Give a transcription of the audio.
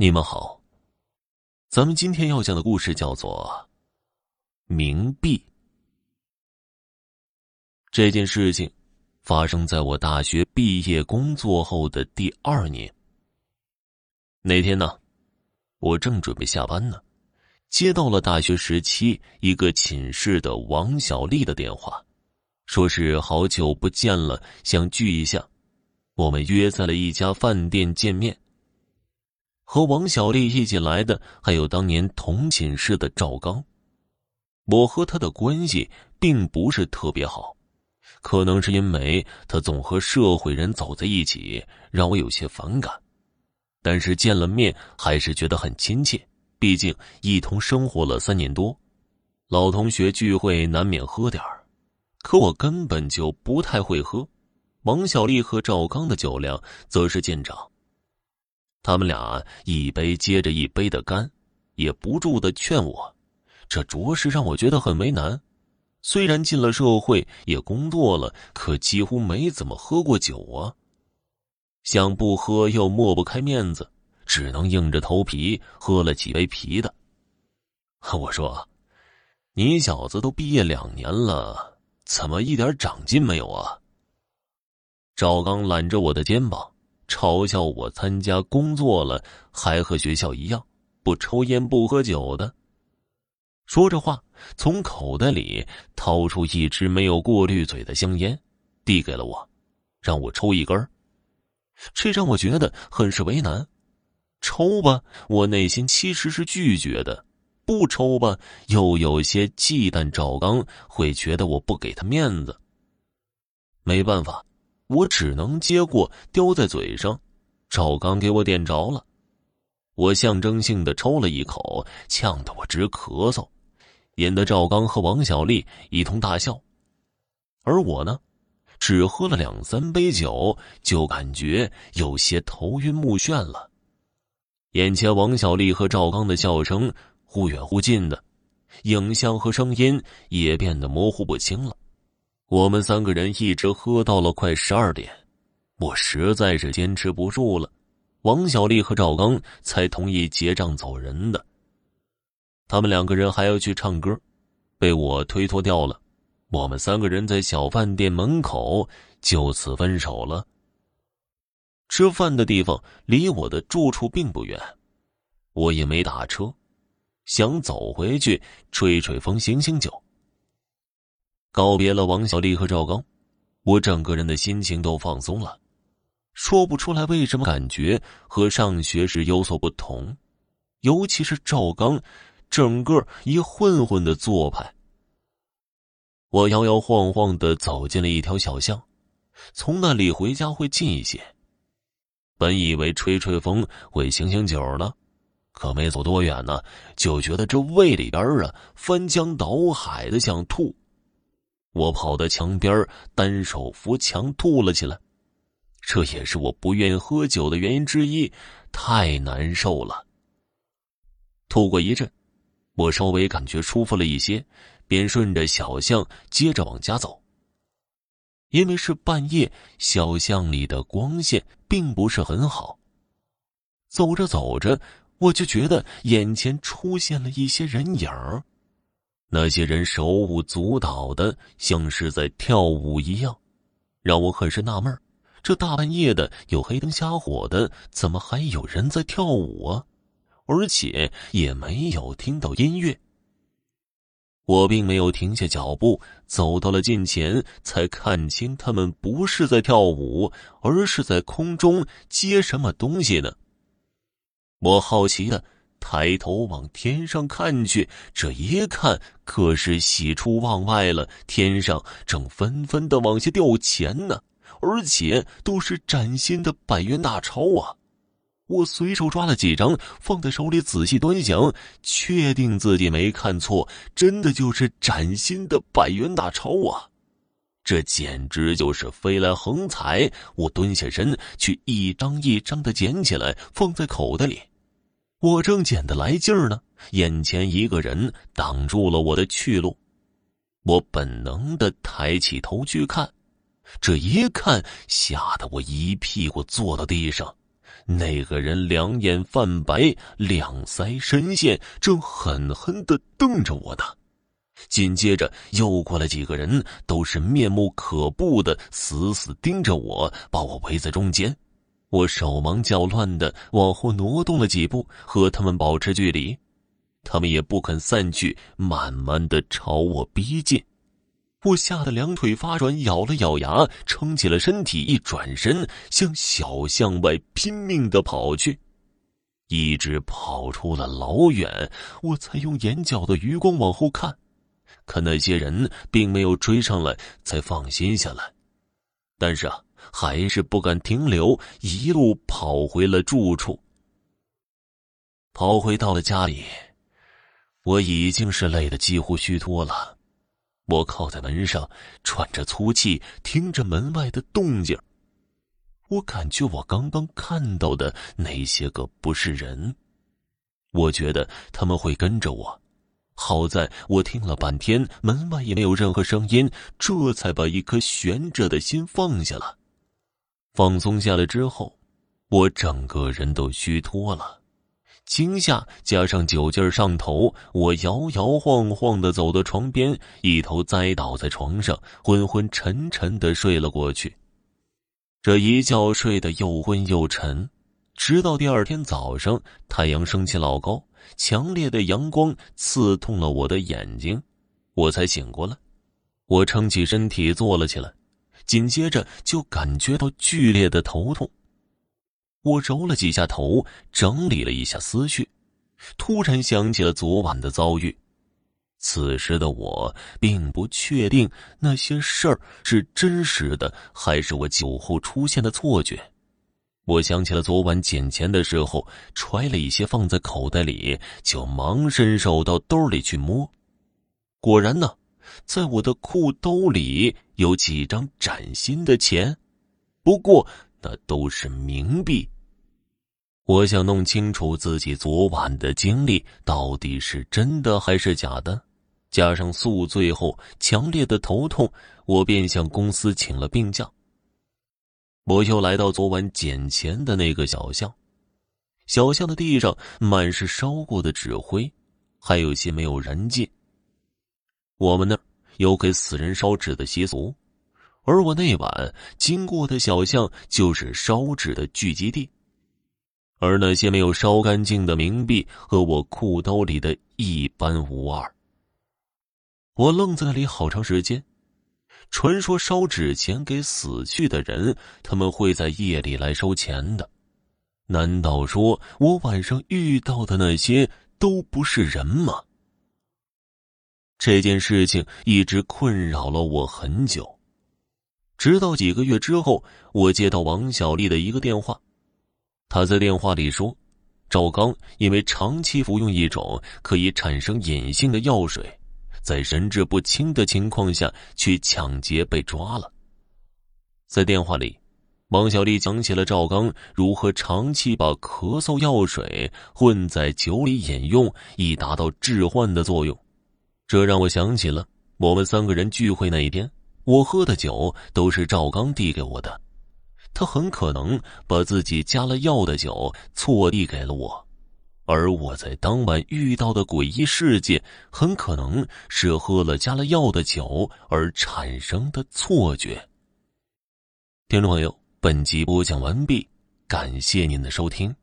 你们好，咱们今天要讲的故事叫做《冥币》。这件事情发生在我大学毕业工作后的第二年。那天呢，我正准备下班呢，接到了大学时期一个寝室的王小丽的电话，说是好久不见了，想聚一下，我们约在了一家饭店见面。和王小丽一起来的还有当年同寝室的赵刚。我和他的关系并不是特别好，可能是因为他总和社会人走在一起，让我有些反感。但是见了面还是觉得很亲切，毕竟一同生活了三年多，老同学聚会难免喝点儿。可我根本就不太会喝，王小丽和赵刚的酒量则是见长。他们俩一杯接着一杯的干，也不住的劝我，这着实让我觉得很为难。虽然进了社会也工作了，可几乎没怎么喝过酒啊。想不喝又抹不开面子，只能硬着头皮喝了几杯啤的。我说：“你小子都毕业两年了，怎么一点长进没有啊？”赵刚揽着我的肩膀。嘲笑我参加工作了，还和学校一样不抽烟不喝酒的。说着话，从口袋里掏出一支没有过滤嘴的香烟，递给了我，让我抽一根这让我觉得很是为难。抽吧，我内心其实是拒绝的；不抽吧，又有些忌惮赵刚会觉得我不给他面子。没办法。我只能接过，叼在嘴上。赵刚给我点着了，我象征性的抽了一口，呛得我直咳嗽，引得赵刚和王小丽一通大笑。而我呢，只喝了两三杯酒，就感觉有些头晕目眩了。眼前王小丽和赵刚的笑声忽远忽近的，影像和声音也变得模糊不清了。我们三个人一直喝到了快十二点，我实在是坚持不住了，王小丽和赵刚才同意结账走人的。他们两个人还要去唱歌，被我推脱掉了。我们三个人在小饭店门口就此分手了。吃饭的地方离我的住处并不远，我也没打车，想走回去吹吹风、醒醒酒。告别了王小丽和赵刚，我整个人的心情都放松了，说不出来为什么感觉和上学时有所不同，尤其是赵刚，整个一混混的做派。我摇摇晃晃的走进了一条小巷，从那里回家会近一些。本以为吹吹风会醒醒酒呢，可没走多远呢，就觉得这胃里边啊翻江倒海的想吐。我跑到墙边，单手扶墙吐了起来，这也是我不愿意喝酒的原因之一，太难受了。吐过一阵，我稍微感觉舒服了一些，便顺着小巷接着往家走。因为是半夜，小巷里的光线并不是很好。走着走着，我就觉得眼前出现了一些人影儿。那些人手舞足蹈的，像是在跳舞一样，让我很是纳闷这大半夜的，有黑灯瞎火的，怎么还有人在跳舞啊？而且也没有听到音乐。我并没有停下脚步，走到了近前，才看清他们不是在跳舞，而是在空中接什么东西呢。我好奇的。抬头往天上看去，这一看可是喜出望外了。天上正纷纷的往下掉钱呢，而且都是崭新的百元大钞啊！我随手抓了几张，放在手里仔细端详，确定自己没看错，真的就是崭新的百元大钞啊！这简直就是飞来横财！我蹲下身去，一张一张的捡起来，放在口袋里。我正捡得来劲儿呢，眼前一个人挡住了我的去路。我本能的抬起头去看，这一看吓得我一屁股坐到地上。那个人两眼泛白，两腮深陷，正狠狠的瞪着我呢。紧接着又过来几个人，都是面目可怖的，死死盯着我，把我围在中间。我手忙脚乱的往后挪动了几步，和他们保持距离。他们也不肯散去，慢慢的朝我逼近。我吓得两腿发软，咬了咬牙，撑起了身体，一转身向小巷外拼命的跑去。一直跑出了老远，我才用眼角的余光往后看，可那些人并没有追上来，才放心下来。但是啊，还是不敢停留，一路跑回了住处。跑回到了家里，我已经是累得几乎虚脱了。我靠在门上，喘着粗气，听着门外的动静。我感觉我刚刚看到的那些个不是人，我觉得他们会跟着我。好在我听了半天，门外也没有任何声音，这才把一颗悬着的心放下了。放松下来之后，我整个人都虚脱了。惊吓加上酒劲上头，我摇摇晃晃的走到床边，一头栽倒在床上，昏昏沉沉的睡了过去。这一觉睡得又昏又沉，直到第二天早上，太阳升起老高，强烈的阳光刺痛了我的眼睛，我才醒过来。我撑起身体坐了起来，紧接着就感觉到剧烈的头痛。我揉了几下头，整理了一下思绪，突然想起了昨晚的遭遇。此时的我并不确定那些事儿是真实的，还是我酒后出现的错觉。我想起了昨晚捡钱的时候，揣了一些放在口袋里，就忙伸手到兜里去摸。果然呢，在我的裤兜里有几张崭新的钱，不过那都是冥币。我想弄清楚自己昨晚的经历到底是真的还是假的，加上宿醉后强烈的头痛，我便向公司请了病假。我又来到昨晚捡钱的那个小巷，小巷的地上满是烧过的纸灰，还有些没有燃尽。我们那儿有给死人烧纸的习俗，而我那晚经过的小巷就是烧纸的聚集地。而那些没有烧干净的冥币和我裤兜里的一般无二。我愣在那里好长时间。传说烧纸钱给死去的人，他们会在夜里来收钱的。难道说我晚上遇到的那些都不是人吗？这件事情一直困扰了我很久，直到几个月之后，我接到王小丽的一个电话。她在电话里说：“赵刚因为长期服用一种可以产生隐性的药水，在神志不清的情况下去抢劫被抓了。”在电话里，王小丽讲起了赵刚如何长期把咳嗽药水混在酒里饮用，以达到致幻的作用。这让我想起了我们三个人聚会那一天，我喝的酒都是赵刚递给我的。他很可能把自己加了药的酒错递给了我，而我在当晚遇到的诡异事件，很可能是喝了加了药的酒而产生的错觉。听众朋友，本集播讲完毕，感谢您的收听。